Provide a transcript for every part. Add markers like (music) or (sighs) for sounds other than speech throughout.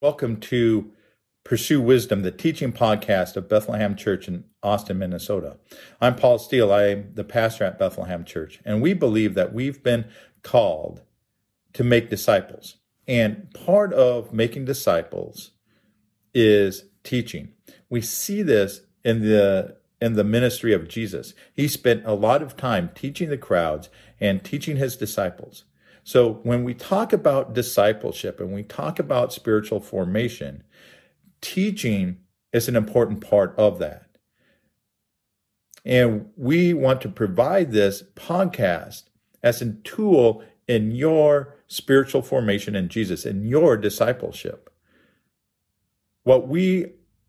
Welcome to Pursue Wisdom, the teaching podcast of Bethlehem Church in Austin, Minnesota. I'm Paul Steele. I'm the pastor at Bethlehem Church, and we believe that we've been called to make disciples. And part of making disciples is teaching. We see this in the in the ministry of Jesus. He spent a lot of time teaching the crowds and teaching his disciples. So when we talk about discipleship and we talk about spiritual formation, teaching is an important part of that. And we want to provide this podcast as a tool in your spiritual formation in Jesus, in your discipleship. What we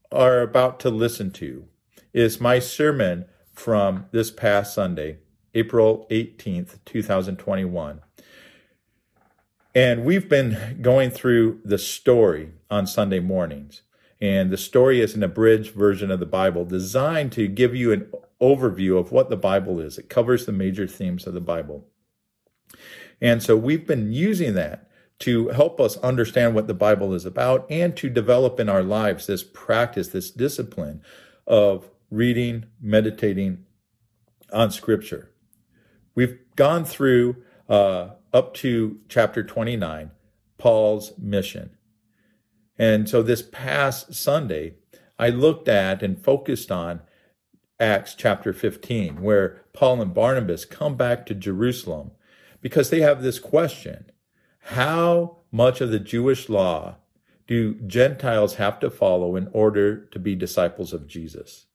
are about to listen to is my sermon from this past Sunday, April 18th, 2021. And we've been going through the story on Sunday mornings. And the story is an abridged version of the Bible designed to give you an overview of what the Bible is. It covers the major themes of the Bible. And so we've been using that to help us understand what the Bible is about and to develop in our lives this practice, this discipline of reading, meditating on Scripture. We've gone through uh, up to chapter 29, Paul's mission. And so this past Sunday, I looked at and focused on Acts chapter 15, where Paul and Barnabas come back to Jerusalem because they have this question How much of the Jewish law do Gentiles have to follow in order to be disciples of Jesus?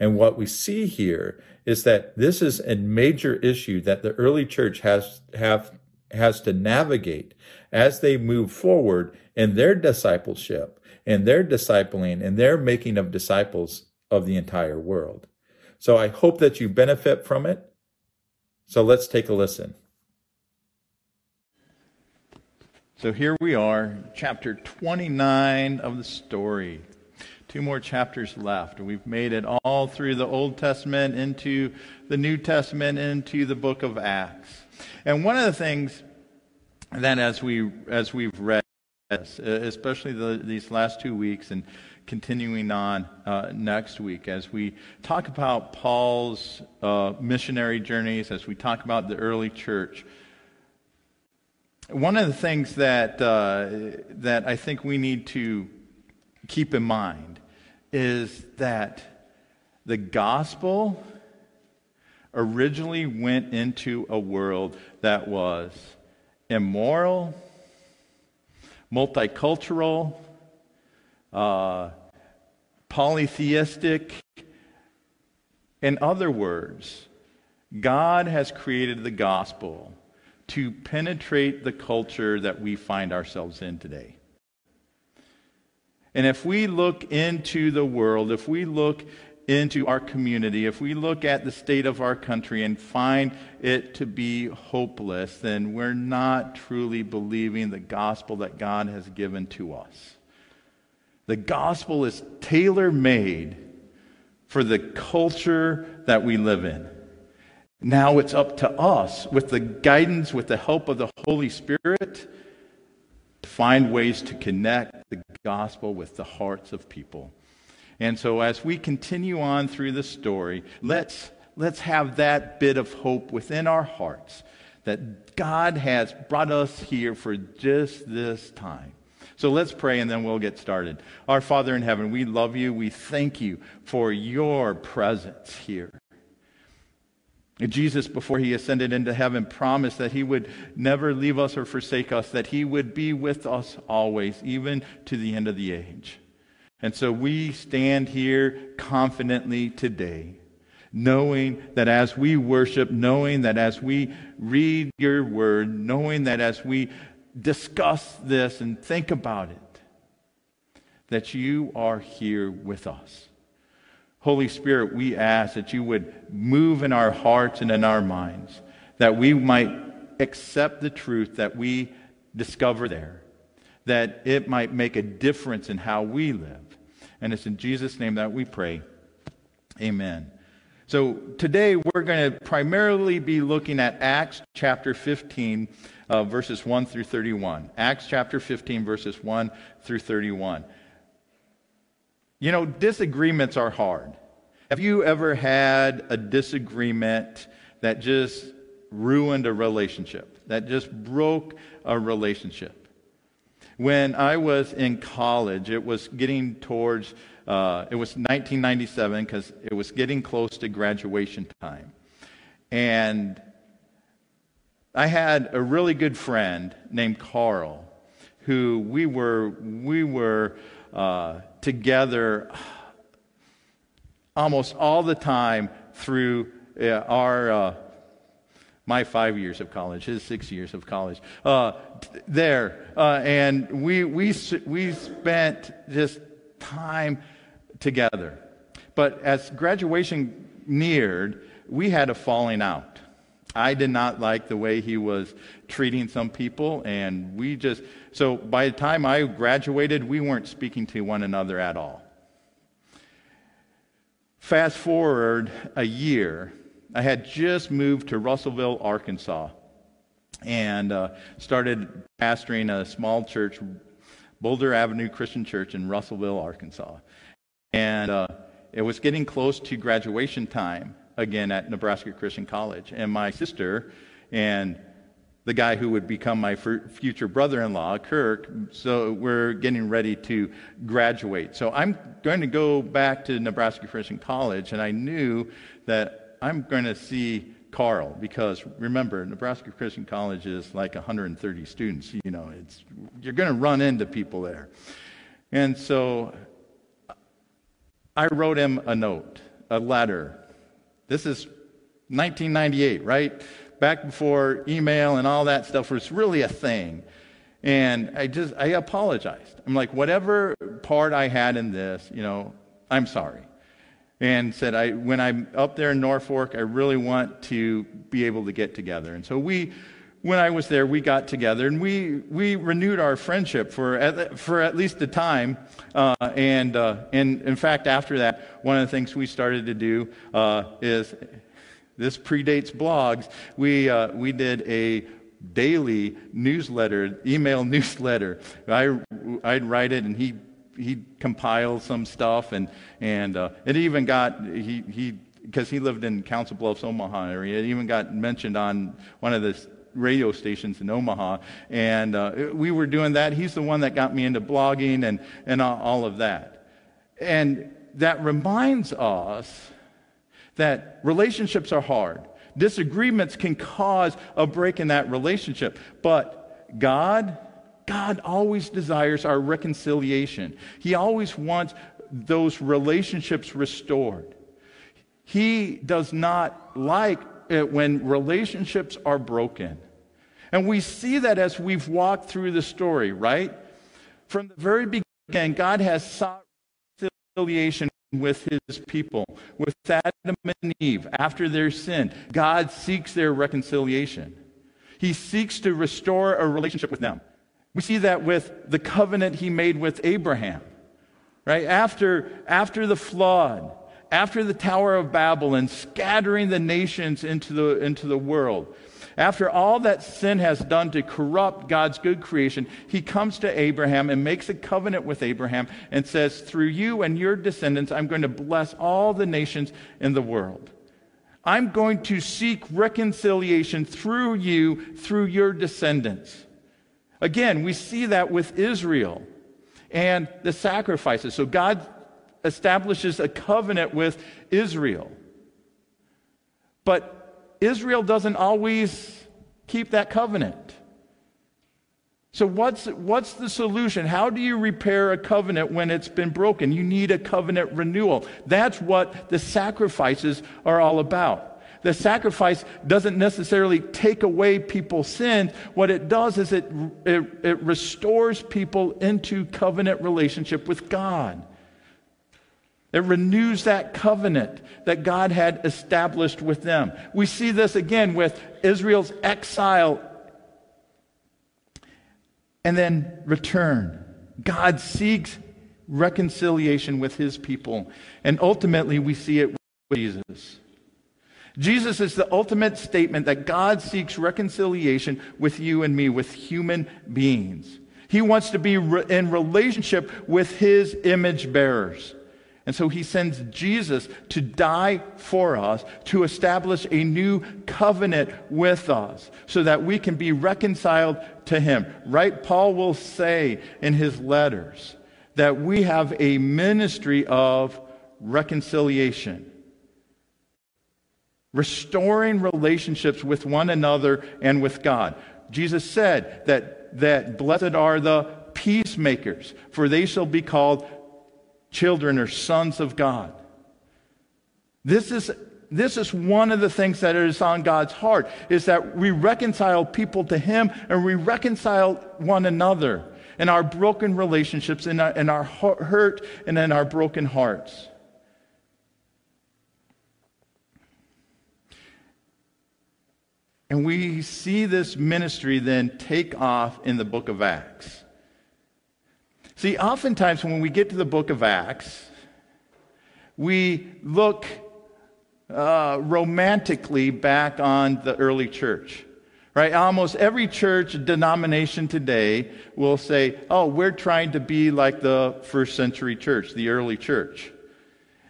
And what we see here is that this is a major issue that the early church has have has to navigate as they move forward in their discipleship and their discipling and their making of disciples of the entire world. So I hope that you benefit from it. So let's take a listen. So here we are, chapter 29 of the story. Two more chapters left. We've made it all through the Old Testament into the New Testament into the book of Acts. And one of the things that as we as we've read, especially the, these last two weeks and continuing on uh, next week, as we talk about Paul's uh, missionary journeys, as we talk about the early church, one of the things that uh, that I think we need to keep in mind is that the gospel originally went into a world that was immoral, multicultural, uh, polytheistic. In other words, God has created the gospel to penetrate the culture that we find ourselves in today. And if we look into the world, if we look into our community, if we look at the state of our country and find it to be hopeless, then we're not truly believing the gospel that God has given to us. The gospel is tailor made for the culture that we live in. Now it's up to us, with the guidance, with the help of the Holy Spirit, to find ways to connect the gospel with the hearts of people. And so as we continue on through the story, let's, let's have that bit of hope within our hearts that God has brought us here for just this time. So let's pray and then we'll get started. Our Father in heaven, we love you. We thank you for your presence here. Jesus, before he ascended into heaven, promised that he would never leave us or forsake us, that he would be with us always, even to the end of the age. And so we stand here confidently today, knowing that as we worship, knowing that as we read your word, knowing that as we discuss this and think about it, that you are here with us. Holy Spirit, we ask that you would move in our hearts and in our minds, that we might accept the truth that we discover there, that it might make a difference in how we live. And it's in Jesus' name that we pray. Amen. So today we're going to primarily be looking at Acts chapter 15, uh, verses 1 through 31. Acts chapter 15, verses 1 through 31. You know, disagreements are hard. Have you ever had a disagreement that just ruined a relationship, that just broke a relationship? When I was in college, it was getting towards, uh, it was 1997 because it was getting close to graduation time. And I had a really good friend named Carl who we were, we were uh, together almost all the time through uh, our uh, my five years of college, his six years of college, uh, there, uh, and we we we spent just time together. But as graduation neared, we had a falling out. I did not like the way he was treating some people, and we just so by the time I graduated, we weren't speaking to one another at all. Fast forward a year, I had just moved to Russellville, Arkansas, and uh, started pastoring a small church, Boulder Avenue Christian Church in Russellville, Arkansas. And uh, it was getting close to graduation time again at Nebraska Christian College. And my sister and the guy who would become my future brother in law, Kirk. So we're getting ready to graduate. So I'm going to go back to Nebraska Christian College, and I knew that I'm going to see Carl because remember, Nebraska Christian College is like 130 students. You know, it's, you're going to run into people there. And so I wrote him a note, a letter. This is 1998, right? back before email and all that stuff was really a thing. And I just, I apologized. I'm like, whatever part I had in this, you know, I'm sorry. And said, I, when I'm up there in Norfolk, I really want to be able to get together. And so we, when I was there, we got together and we, we renewed our friendship for at, for at least a time. Uh, and, uh, and in fact, after that, one of the things we started to do uh, is this predates blogs. We, uh, we did a daily newsletter, email (laughs) newsletter. I, I'd write it and he, he'd compile some stuff and, and uh, it even got, he, he, because he lived in Council Bluffs, Omaha area, it even got mentioned on one of the radio stations in Omaha. And uh, we were doing that. He's the one that got me into blogging and, and all of that. And that reminds us that relationships are hard. Disagreements can cause a break in that relationship. But God, God always desires our reconciliation. He always wants those relationships restored. He does not like it when relationships are broken. And we see that as we've walked through the story, right? From the very beginning, God has sought reconciliation with his people, with Adam and Eve after their sin. God seeks their reconciliation. He seeks to restore a relationship with them. We see that with the covenant he made with Abraham. Right? After, after the flood, after the Tower of Babel and scattering the nations into the, into the world, after all that sin has done to corrupt God's good creation, he comes to Abraham and makes a covenant with Abraham and says, Through you and your descendants, I'm going to bless all the nations in the world. I'm going to seek reconciliation through you, through your descendants. Again, we see that with Israel and the sacrifices. So God establishes a covenant with Israel. But Israel doesn't always keep that covenant. So, what's, what's the solution? How do you repair a covenant when it's been broken? You need a covenant renewal. That's what the sacrifices are all about. The sacrifice doesn't necessarily take away people's sins. What it does is it, it, it restores people into covenant relationship with God. It renews that covenant that God had established with them. We see this again with Israel's exile and then return. God seeks reconciliation with his people. And ultimately, we see it with Jesus. Jesus is the ultimate statement that God seeks reconciliation with you and me, with human beings. He wants to be re- in relationship with his image bearers. And so he sends Jesus to die for us, to establish a new covenant with us, so that we can be reconciled to him. Right? Paul will say in his letters that we have a ministry of reconciliation, restoring relationships with one another and with God. Jesus said that, that blessed are the peacemakers, for they shall be called children or sons of God. This is, this is one of the things that is on God's heart, is that we reconcile people to Him and we reconcile one another in our broken relationships, in our, in our hurt, and in our broken hearts. And we see this ministry then take off in the book of Acts. See, oftentimes when we get to the book of Acts, we look uh, romantically back on the early church. Right? Almost every church denomination today will say, oh, we're trying to be like the first century church, the early church.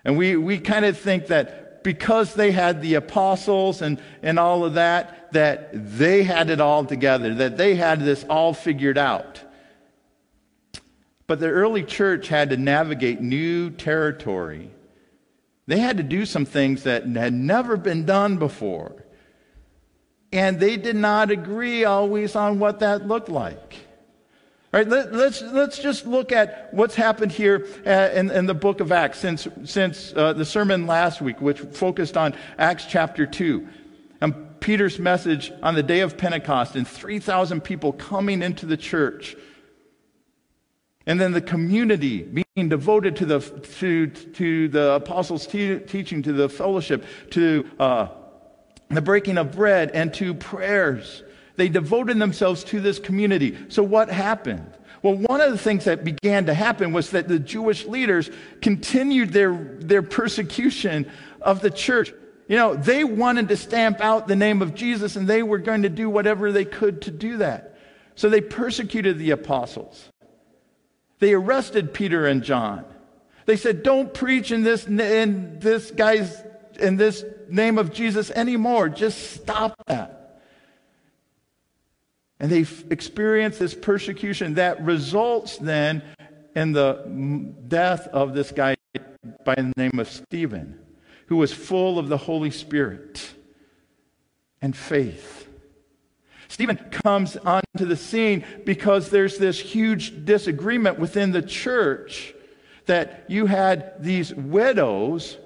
And we, we kind of think that because they had the apostles and, and all of that, that they had it all together, that they had this all figured out. But the early church had to navigate new territory. They had to do some things that had never been done before. And they did not agree always on what that looked like. Right, let, us let's, let's just look at what's happened here uh, in, in the book of Acts since, since uh, the sermon last week, which focused on Acts chapter 2. And Peter's message on the day of Pentecost and 3,000 people coming into the church and then the community being devoted to the, to, to the apostles' te- teaching, to the fellowship, to uh, the breaking of bread, and to prayers. They devoted themselves to this community. So, what happened? Well, one of the things that began to happen was that the Jewish leaders continued their, their persecution of the church. You know, they wanted to stamp out the name of Jesus, and they were going to do whatever they could to do that. So, they persecuted the apostles. They arrested Peter and John. They said, Don't preach in this, in this guy's, in this name of Jesus anymore. Just stop that. And they experience this persecution that results then in the death of this guy by the name of Stephen, who was full of the Holy Spirit and faith. Stephen comes onto the scene because there's this huge disagreement within the church that you had these widows,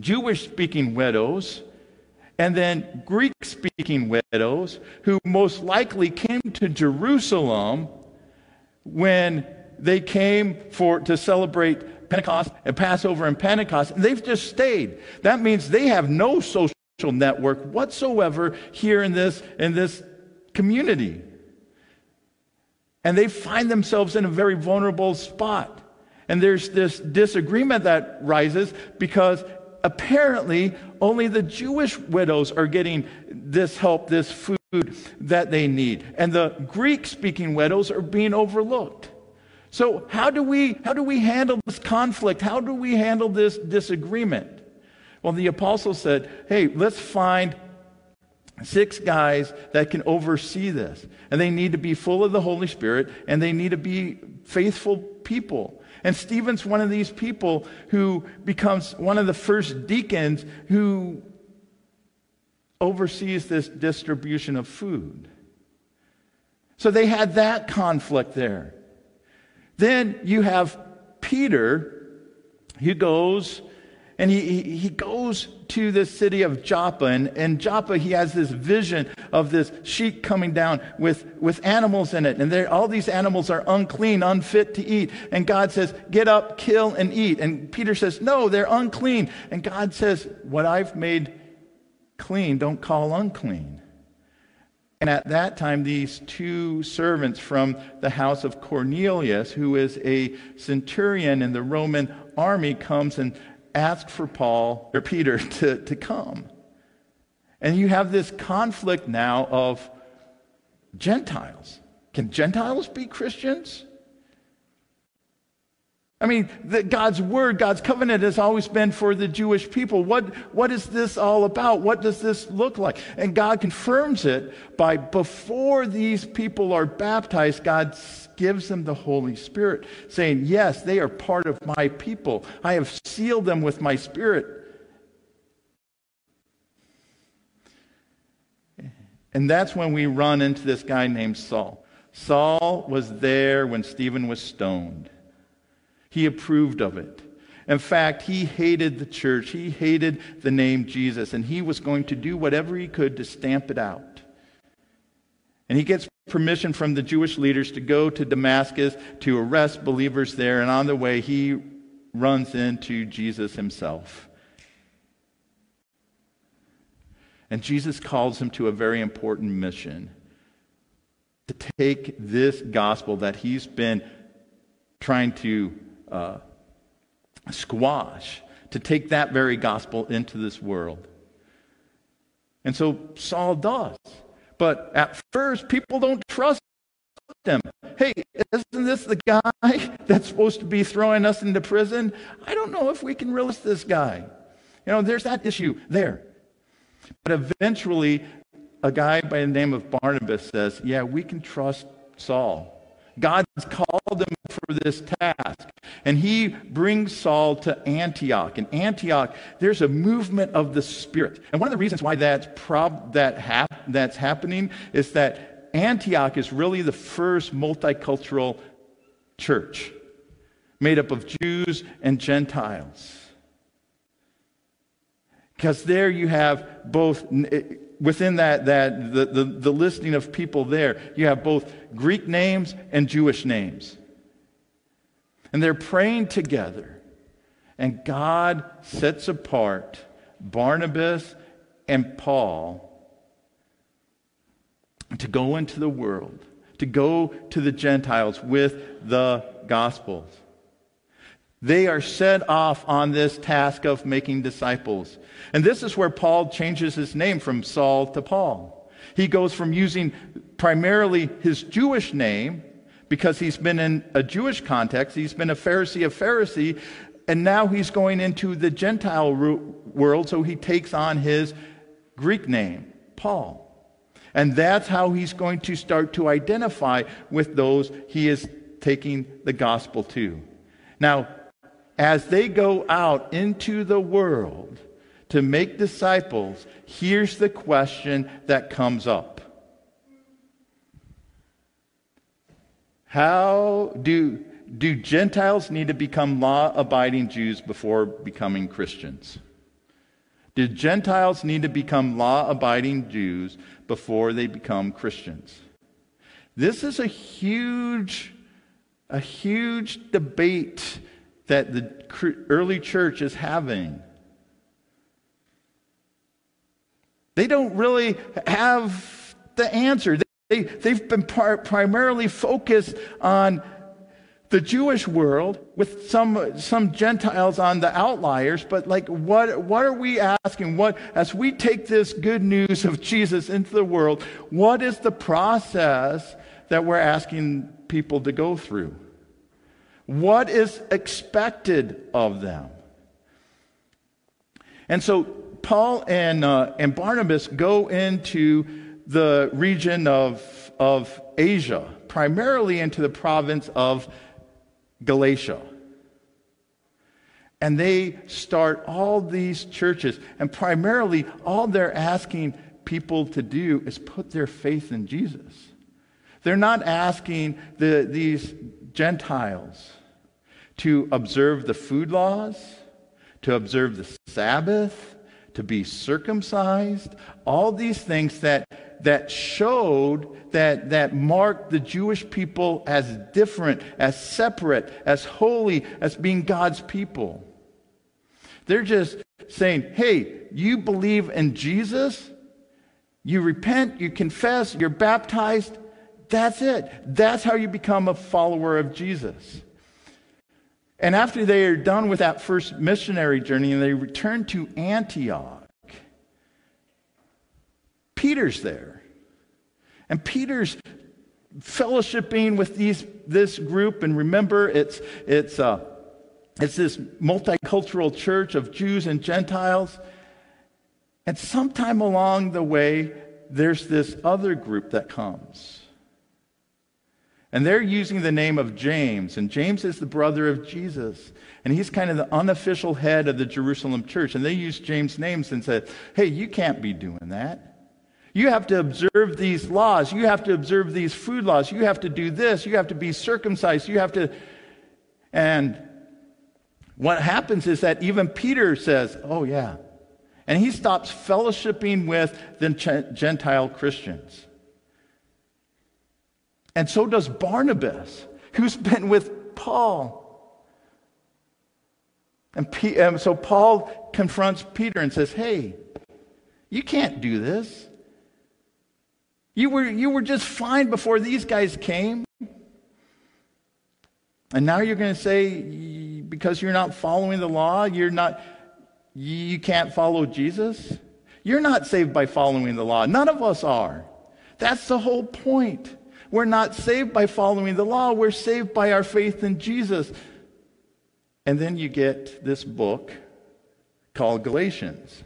Jewish speaking widows, and then Greek speaking widows who most likely came to Jerusalem when they came for to celebrate Pentecost and Passover and Pentecost, and they've just stayed. That means they have no social network whatsoever here in this, in this community. And they find themselves in a very vulnerable spot. And there's this disagreement that rises because apparently only the Jewish widows are getting this help, this food that they need. And the Greek speaking widows are being overlooked. So how do we how do we handle this conflict? How do we handle this disagreement? Well, the apostle said, hey, let's find six guys that can oversee this. And they need to be full of the Holy Spirit and they need to be faithful people. And Stephen's one of these people who becomes one of the first deacons who oversees this distribution of food. So they had that conflict there. Then you have Peter, who goes and he, he goes to the city of Joppa. And in Joppa, he has this vision of this sheep coming down with, with animals in it. And all these animals are unclean, unfit to eat. And God says, Get up, kill, and eat. And Peter says, No, they're unclean. And God says, What I've made clean, don't call unclean. And at that time, these two servants from the house of Cornelius, who is a centurion in the Roman army, comes and asked for Paul or Peter (laughs) to, to come. And you have this conflict now of Gentiles. Can Gentiles be Christians? I mean, the, God's word, God's covenant has always been for the Jewish people. What, what is this all about? What does this look like? And God confirms it by before these people are baptized, God gives them the Holy Spirit, saying, Yes, they are part of my people. I have sealed them with my Spirit. And that's when we run into this guy named Saul. Saul was there when Stephen was stoned. He approved of it. In fact, he hated the church. He hated the name Jesus, and he was going to do whatever he could to stamp it out. And he gets permission from the Jewish leaders to go to Damascus to arrest believers there, and on the way, he runs into Jesus himself. And Jesus calls him to a very important mission to take this gospel that he's been trying to uh, squash, to take that very gospel into this world. And so Saul does. But at first, people don't trust him. Hey, isn't this the guy (laughs) that's supposed to be throwing us into prison? I don't know if we can release this guy. You know, there's that issue there. But eventually, a guy by the name of Barnabas says, Yeah, we can trust Saul. God's called him for this task. And he brings Saul to Antioch. In Antioch, there's a movement of the Spirit. And one of the reasons why that's, prob- that hap- that's happening is that Antioch is really the first multicultural church made up of Jews and Gentiles. Because there you have both within that, that the, the, the listing of people there, you have both Greek names and Jewish names. And they're praying together. And God sets apart Barnabas and Paul to go into the world, to go to the Gentiles with the Gospels. They are set off on this task of making disciples. And this is where Paul changes his name from Saul to Paul. He goes from using primarily his Jewish name because he's been in a Jewish context, he's been a Pharisee of Pharisee, and now he's going into the Gentile world, so he takes on his Greek name, Paul. And that's how he's going to start to identify with those he is taking the gospel to. Now, as they go out into the world to make disciples, here's the question that comes up How do, do Gentiles need to become law abiding Jews before becoming Christians? Do Gentiles need to become law abiding Jews before they become Christians? This is a huge, a huge debate that the early church is having. They don't really have the answer. They, they've been par- primarily focused on the Jewish world with some, some Gentiles on the outliers, but like, what, what are we asking? What, as we take this good news of Jesus into the world, what is the process that we're asking people to go through? What is expected of them. And so Paul and, uh, and Barnabas go into the region of, of Asia, primarily into the province of Galatia. And they start all these churches, and primarily all they're asking people to do is put their faith in Jesus. They're not asking the, these Gentiles to observe the food laws, to observe the Sabbath, to be circumcised, all these things that, that showed, that, that marked the Jewish people as different, as separate, as holy, as being God's people. They're just saying, hey, you believe in Jesus, you repent, you confess, you're baptized, that's it. That's how you become a follower of Jesus. And after they are done with that first missionary journey and they return to Antioch, Peter's there. And Peter's fellowshipping with these, this group. And remember, it's, it's, uh, it's this multicultural church of Jews and Gentiles. And sometime along the way, there's this other group that comes. And they're using the name of James, and James is the brother of Jesus. And he's kind of the unofficial head of the Jerusalem church. And they use James' names and said, Hey, you can't be doing that. You have to observe these laws. You have to observe these food laws. You have to do this. You have to be circumcised. You have to. And what happens is that even Peter says, Oh, yeah. And he stops fellowshipping with the Gentile Christians. And so does Barnabas, who's been with Paul. And, P- and so Paul confronts Peter and says, Hey, you can't do this. You were, you were just fine before these guys came. And now you're going to say, because you're not following the law, you're not, you can't follow Jesus? You're not saved by following the law. None of us are. That's the whole point. We're not saved by following the law, we're saved by our faith in Jesus. And then you get this book called Galatians.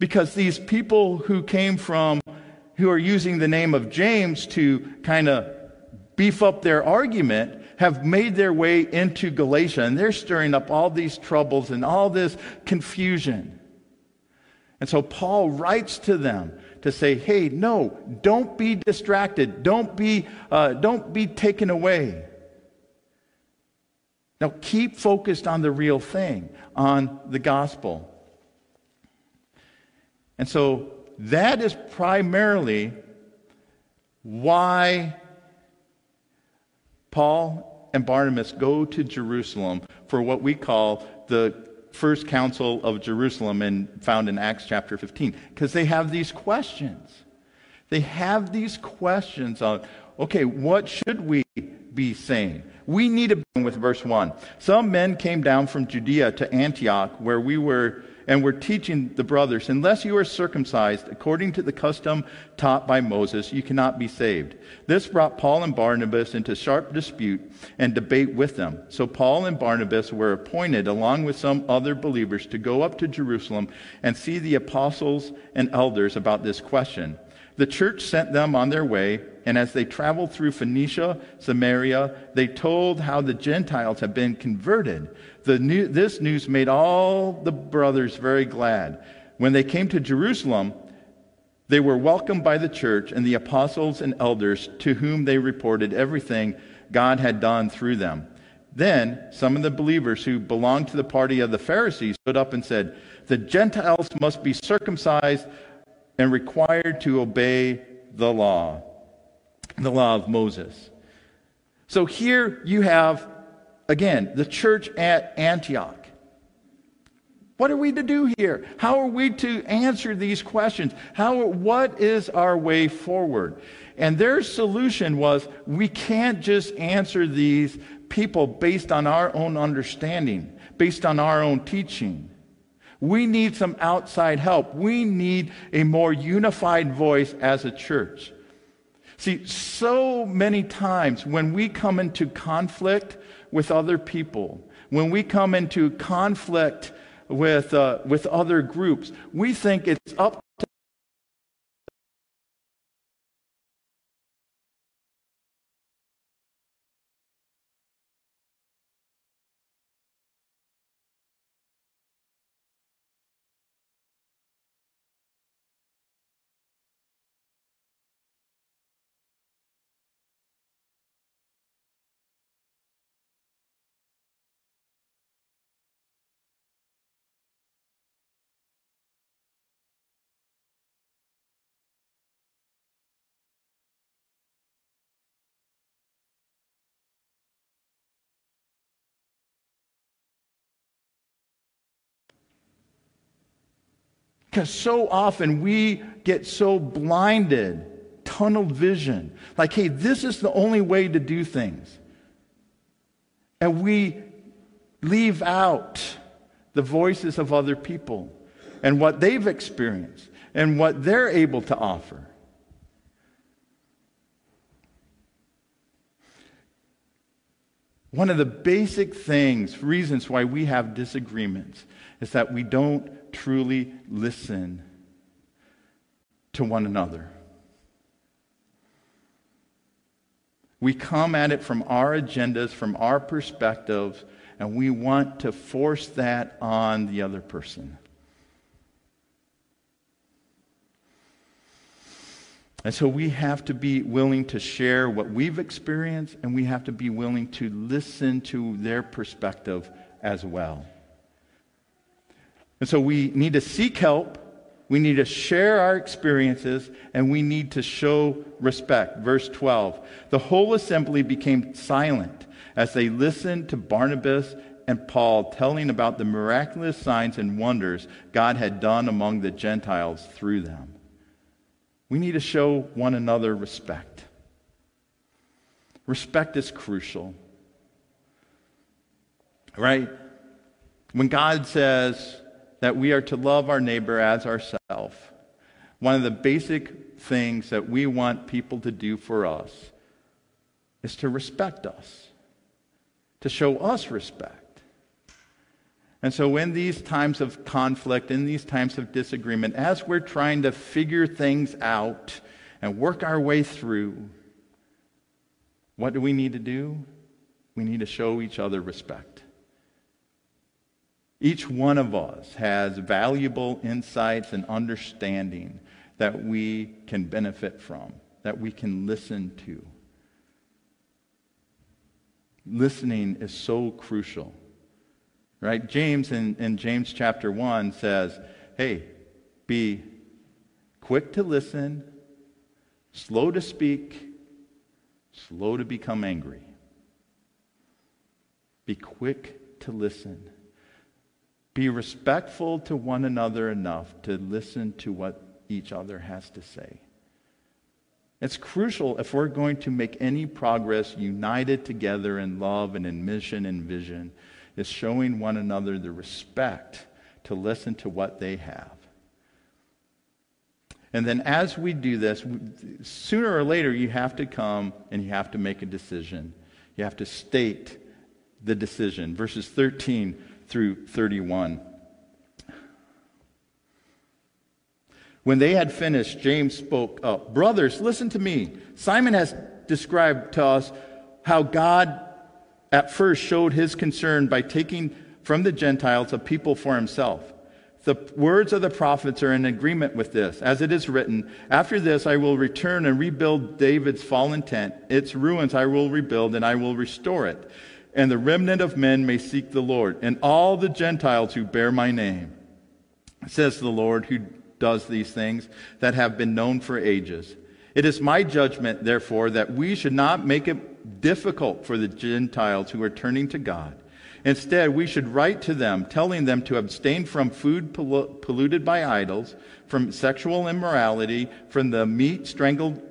Because these people who came from, who are using the name of James to kind of beef up their argument, have made their way into Galatia. And they're stirring up all these troubles and all this confusion. And so Paul writes to them to say, hey, no, don't be distracted. Don't be, uh, don't be taken away. Now, keep focused on the real thing, on the gospel. And so that is primarily why Paul and Barnabas go to Jerusalem for what we call the first council of Jerusalem and found in Acts chapter 15 because they have these questions. They have these questions on, okay, what should we be saying? We need to begin with verse 1. Some men came down from Judea to Antioch where we were and were teaching the brothers, unless you are circumcised according to the custom taught by Moses, you cannot be saved. This brought Paul and Barnabas into sharp dispute and debate with them. So Paul and Barnabas were appointed, along with some other believers, to go up to Jerusalem and see the apostles and elders about this question. The church sent them on their way, and as they traveled through Phoenicia, Samaria, they told how the Gentiles had been converted new, this news made all the brothers very glad. When they came to Jerusalem, they were welcomed by the church and the apostles and elders to whom they reported everything God had done through them. Then some of the believers who belonged to the party of the Pharisees stood up and said, The Gentiles must be circumcised and required to obey the law, the law of Moses. So here you have Again, the church at Antioch. What are we to do here? How are we to answer these questions? How, what is our way forward? And their solution was we can't just answer these people based on our own understanding, based on our own teaching. We need some outside help. We need a more unified voice as a church. See, so many times when we come into conflict with other people, when we come into conflict with, uh, with other groups, we think it's up to Because so often we get so blinded, tunnel vision, like, hey, this is the only way to do things. And we leave out the voices of other people and what they've experienced and what they're able to offer. One of the basic things, reasons why we have disagreements, is that we don't truly listen to one another. We come at it from our agendas, from our perspectives, and we want to force that on the other person. And so we have to be willing to share what we've experienced, and we have to be willing to listen to their perspective as well. And so we need to seek help, we need to share our experiences, and we need to show respect. Verse 12 The whole assembly became silent as they listened to Barnabas and Paul telling about the miraculous signs and wonders God had done among the Gentiles through them. We need to show one another respect. Respect is crucial. Right? When God says that we are to love our neighbor as ourselves, one of the basic things that we want people to do for us is to respect us, to show us respect. And so, in these times of conflict, in these times of disagreement, as we're trying to figure things out and work our way through, what do we need to do? We need to show each other respect. Each one of us has valuable insights and understanding that we can benefit from, that we can listen to. Listening is so crucial. Right? James in, in James chapter 1 says, hey, be quick to listen, slow to speak, slow to become angry. Be quick to listen. Be respectful to one another enough to listen to what each other has to say. It's crucial if we're going to make any progress united together in love and in mission and vision is showing one another the respect to listen to what they have. And then as we do this, sooner or later, you have to come and you have to make a decision. You have to state the decision. Verses 13 through 31. When they had finished, James spoke up. Brothers, listen to me. Simon has described to us how God at first showed his concern by taking from the Gentiles a people for himself. The words of the prophets are in agreement with this. As it is written, After this I will return and rebuild David's fallen tent. Its ruins I will rebuild and I will restore it. And the remnant of men may seek the Lord, and all the Gentiles who bear my name. Says the Lord who does these things that have been known for ages. It is my judgment, therefore, that we should not make it difficult for the Gentiles who are turning to God. Instead, we should write to them, telling them to abstain from food polluted by idols, from sexual immorality, from the meat strangled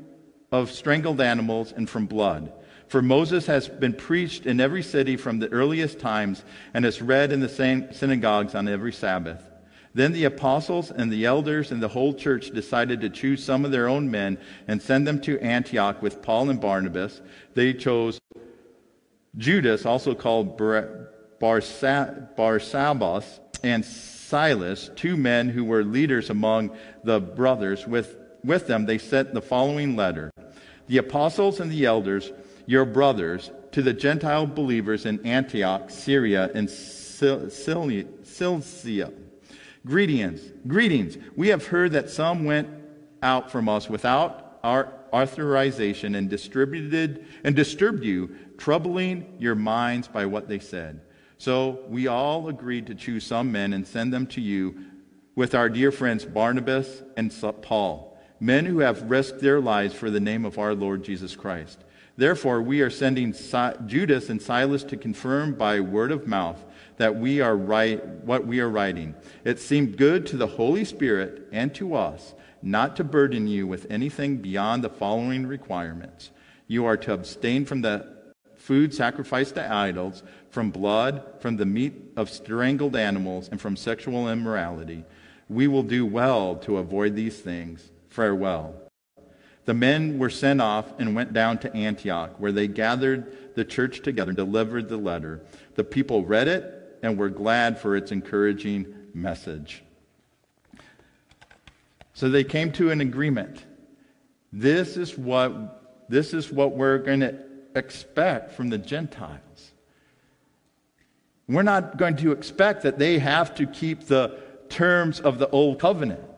of strangled animals, and from blood. For Moses has been preached in every city from the earliest times, and is read in the synagogues on every Sabbath. Then the apostles and the elders and the whole church decided to choose some of their own men and send them to Antioch with Paul and Barnabas. They chose Judas, also called Barsabbas, and Silas, two men who were leaders among the brothers. With, with them, they sent the following letter The apostles and the elders, your brothers, to the Gentile believers in Antioch, Syria, and Cilicia Greetings. Greetings. We have heard that some went out from us without our authorization and distributed and disturbed you, troubling your minds by what they said. So we all agreed to choose some men and send them to you with our dear friends Barnabas and Paul, men who have risked their lives for the name of our Lord Jesus Christ. Therefore, we are sending Judas and Silas to confirm by word of mouth that we are right, what we are writing. It seemed good to the Holy Spirit and to us not to burden you with anything beyond the following requirements. You are to abstain from the food sacrificed to idols, from blood, from the meat of strangled animals, and from sexual immorality. We will do well to avoid these things. Farewell. The men were sent off and went down to Antioch, where they gathered the church together and delivered the letter. The people read it and were glad for its encouraging message. So they came to an agreement. This is what, this is what we're going to expect from the Gentiles. We're not going to expect that they have to keep the terms of the old covenant.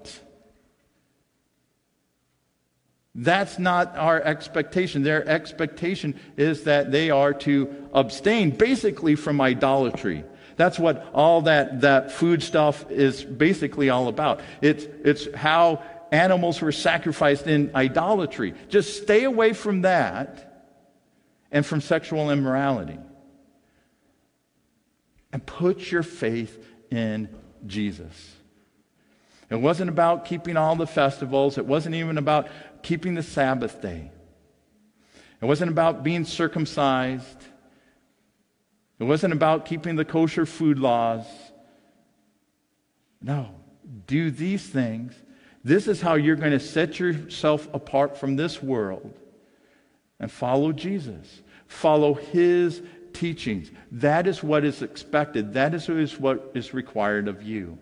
That's not our expectation. Their expectation is that they are to abstain basically from idolatry. That's what all that, that food stuff is basically all about. It's, it's how animals were sacrificed in idolatry. Just stay away from that and from sexual immorality. And put your faith in Jesus. It wasn't about keeping all the festivals. It wasn't even about keeping the Sabbath day. It wasn't about being circumcised. It wasn't about keeping the kosher food laws. No, do these things. This is how you're going to set yourself apart from this world and follow Jesus. Follow his teachings. That is what is expected. That is what is required of you.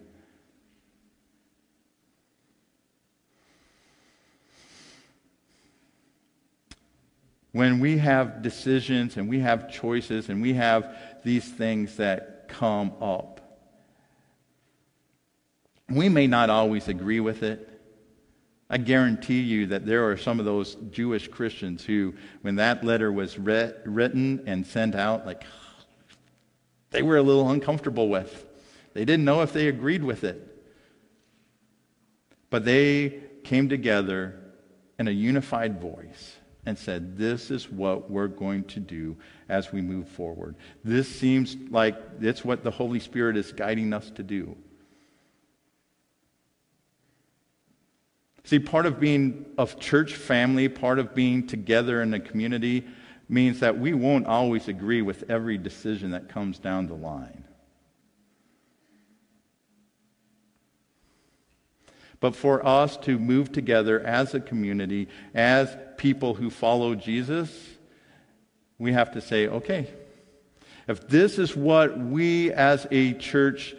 When we have decisions and we have choices and we have these things that come up, we may not always agree with it. I guarantee you that there are some of those Jewish Christians who, when that letter was written and sent out, like (sighs) they were a little uncomfortable with. They didn't know if they agreed with it. But they came together in a unified voice and said, This is what we're going to do as we move forward. This seems like it's what the Holy Spirit is guiding us to do. See, part of being a church family, part of being together in a community, means that we won't always agree with every decision that comes down the line. But for us to move together as a community, as people who follow Jesus, we have to say, okay, if this is what we as a church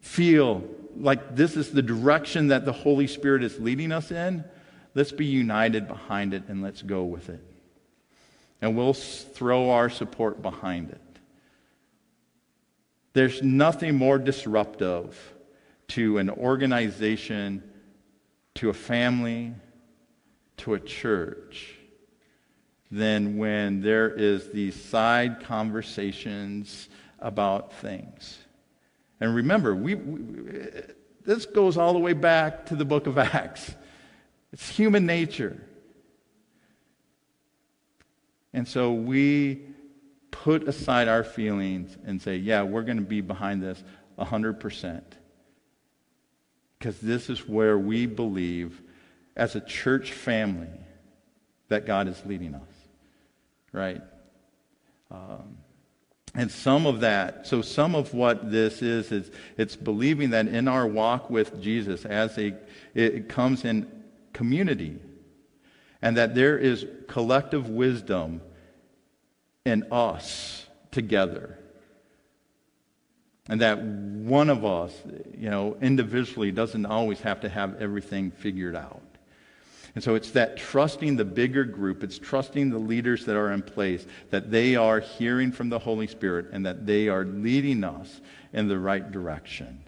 feel like this is the direction that the Holy Spirit is leading us in, let's be united behind it and let's go with it. And we'll throw our support behind it. There's nothing more disruptive to an organization, to a family, to a church than when there is these side conversations about things. And remember, we, we, this goes all the way back to the book of Acts. It's human nature. And so we put aside our feelings and say, yeah, we're going to be behind this 100%. Because this is where we believe, as a church family, that God is leading us. Right? Um, and some of that, so some of what this is, is it's believing that in our walk with Jesus, as a, it comes in community, and that there is collective wisdom in us together and that one of us, you know, individually doesn't always have to have everything figured out. And so it's that trusting the bigger group, it's trusting the leaders that are in place, that they are hearing from the Holy Spirit and that they are leading us in the right direction.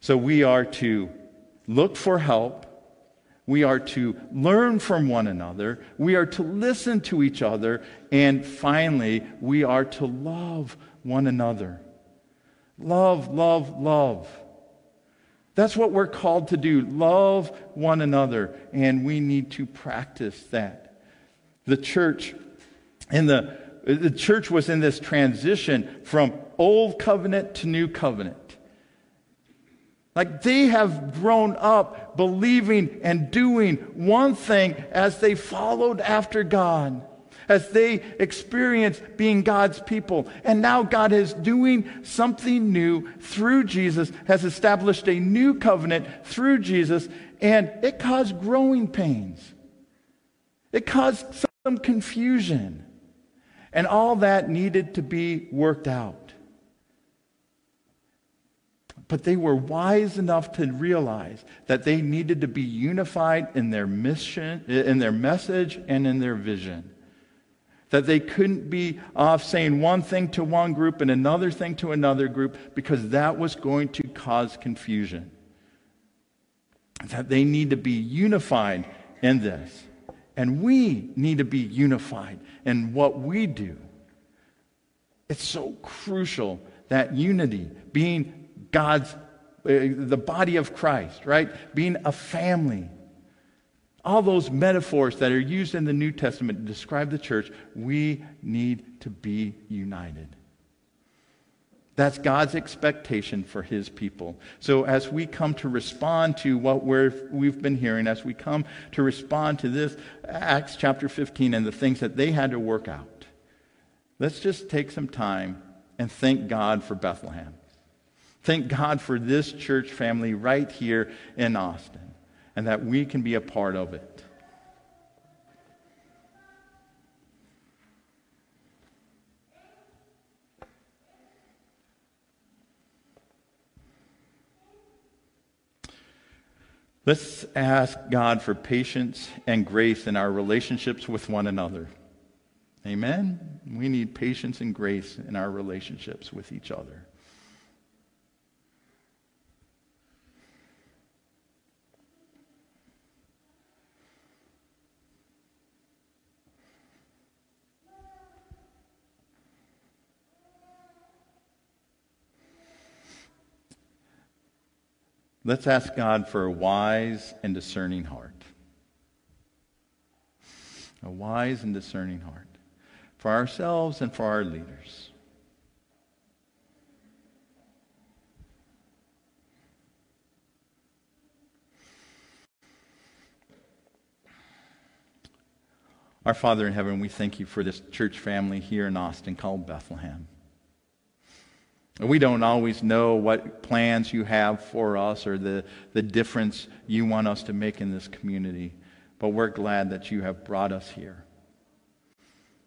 So we are to look for help. We are to learn from one another. We are to listen to each other. And finally, we are to love one another. Love, love, love. That's what we're called to do love one another, and we need to practice that. The church in the the church was in this transition from old covenant to new covenant. Like they have grown up believing and doing one thing as they followed after God. As they experience being God's people. And now God is doing something new through Jesus, has established a new covenant through Jesus, and it caused growing pains. It caused some confusion. And all that needed to be worked out. But they were wise enough to realize that they needed to be unified in their mission, in their message, and in their vision. That they couldn't be off saying one thing to one group and another thing to another group because that was going to cause confusion. That they need to be unified in this. And we need to be unified in what we do. It's so crucial that unity, being God's, uh, the body of Christ, right? Being a family. All those metaphors that are used in the New Testament to describe the church, we need to be united. That's God's expectation for his people. So as we come to respond to what we have been hearing, as we come to respond to this, Acts chapter 15 and the things that they had to work out, let's just take some time and thank God for Bethlehem. Thank God for this church family right here in Austin and that we can be a part of it. Let's ask God for patience and grace in our relationships with one another. Amen? We need patience and grace in our relationships with each other. Let's ask God for a wise and discerning heart. A wise and discerning heart for ourselves and for our leaders. Our Father in heaven, we thank you for this church family here in Austin called Bethlehem. We don't always know what plans you have for us or the, the difference you want us to make in this community, but we're glad that you have brought us here.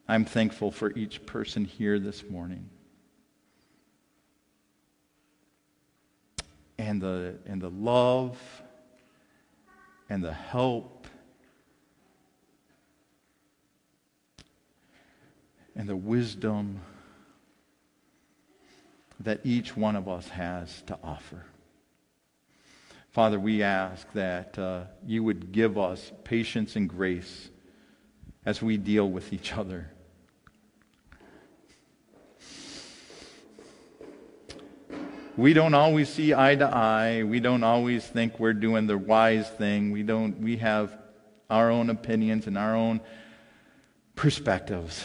I'm thankful for each person here this morning. And the, and the love and the help and the wisdom that each one of us has to offer. Father, we ask that uh, you would give us patience and grace as we deal with each other. We don't always see eye to eye. We don't always think we're doing the wise thing. We don't we have our own opinions and our own perspectives.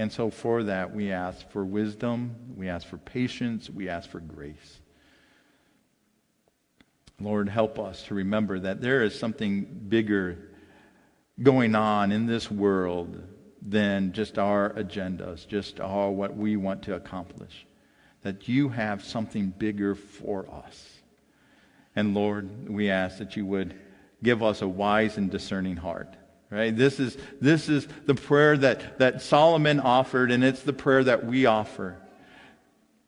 And so, for that, we ask for wisdom, we ask for patience, we ask for grace. Lord, help us to remember that there is something bigger going on in this world than just our agendas, just all what we want to accomplish. That you have something bigger for us. And Lord, we ask that you would give us a wise and discerning heart Right? This is, this is the prayer that, that Solomon offered, and it's the prayer that we offer.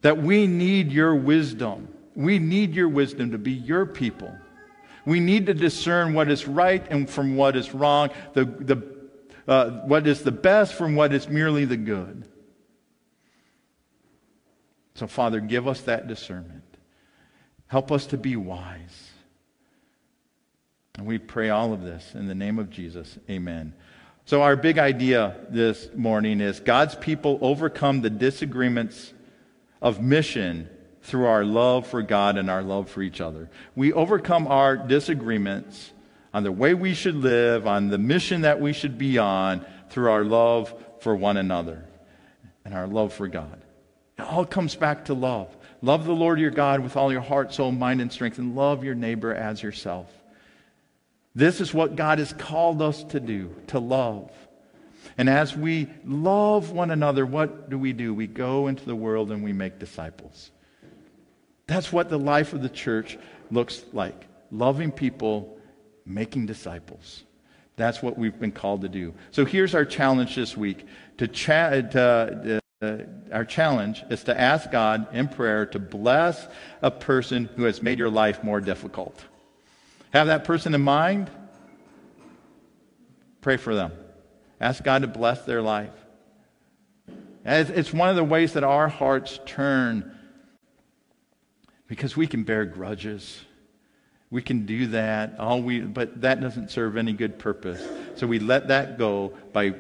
That we need your wisdom. We need your wisdom to be your people. We need to discern what is right and from what is wrong, the, the, uh, what is the best from what is merely the good. So, Father, give us that discernment. Help us to be wise. And we pray all of this in the name of Jesus. Amen. So, our big idea this morning is God's people overcome the disagreements of mission through our love for God and our love for each other. We overcome our disagreements on the way we should live, on the mission that we should be on, through our love for one another and our love for God. It all comes back to love. Love the Lord your God with all your heart, soul, mind, and strength, and love your neighbor as yourself. This is what God has called us to do, to love. And as we love one another, what do we do? We go into the world and we make disciples. That's what the life of the church looks like loving people, making disciples. That's what we've been called to do. So here's our challenge this week. To, cha- to uh, our challenge is to ask God in prayer to bless a person who has made your life more difficult. Have that person in mind. Pray for them. Ask God to bless their life. It's one of the ways that our hearts turn because we can bear grudges. We can do that, all we, but that doesn't serve any good purpose. So we let that go by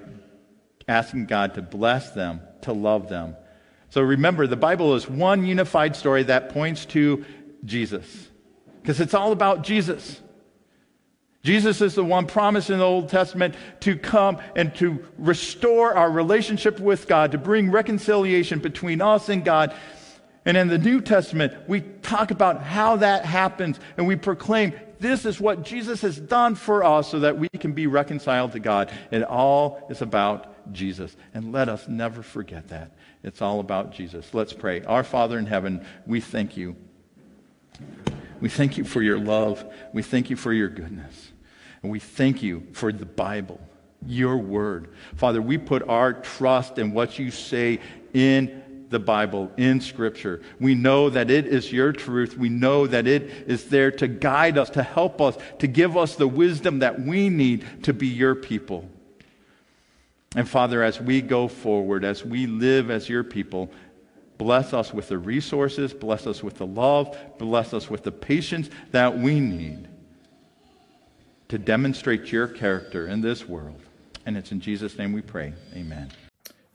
asking God to bless them, to love them. So remember, the Bible is one unified story that points to Jesus because it's all about Jesus. Jesus is the one promised in the Old Testament to come and to restore our relationship with God, to bring reconciliation between us and God. And in the New Testament, we talk about how that happens and we proclaim this is what Jesus has done for us so that we can be reconciled to God. It all is about Jesus. And let us never forget that. It's all about Jesus. Let's pray. Our Father in heaven, we thank you. We thank you for your love. We thank you for your goodness. And we thank you for the Bible, your word. Father, we put our trust in what you say in the Bible, in Scripture. We know that it is your truth. We know that it is there to guide us, to help us, to give us the wisdom that we need to be your people. And Father, as we go forward, as we live as your people, bless us with the resources, bless us with the love, bless us with the patience that we need to demonstrate your character in this world. And it's in Jesus' name we pray. Amen.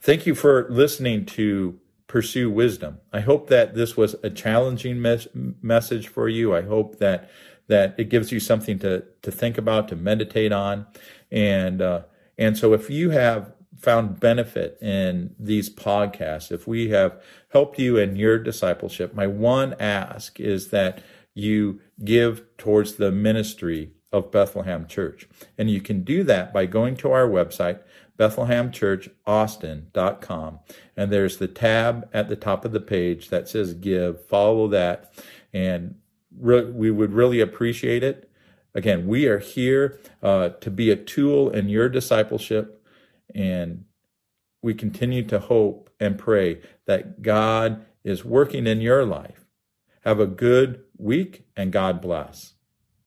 Thank you for listening to Pursue Wisdom. I hope that this was a challenging mes- message for you. I hope that that it gives you something to to think about, to meditate on, and uh, and so if you have found benefit in these podcasts, if we have helped you in your discipleship, my one ask is that you give towards the ministry of Bethlehem Church. And you can do that by going to our website, BethlehemChurchAustin.com. And there's the tab at the top of the page that says give. Follow that. And re- we would really appreciate it. Again, we are here uh, to be a tool in your discipleship. And we continue to hope and pray that God is working in your life. Have a good week and God bless.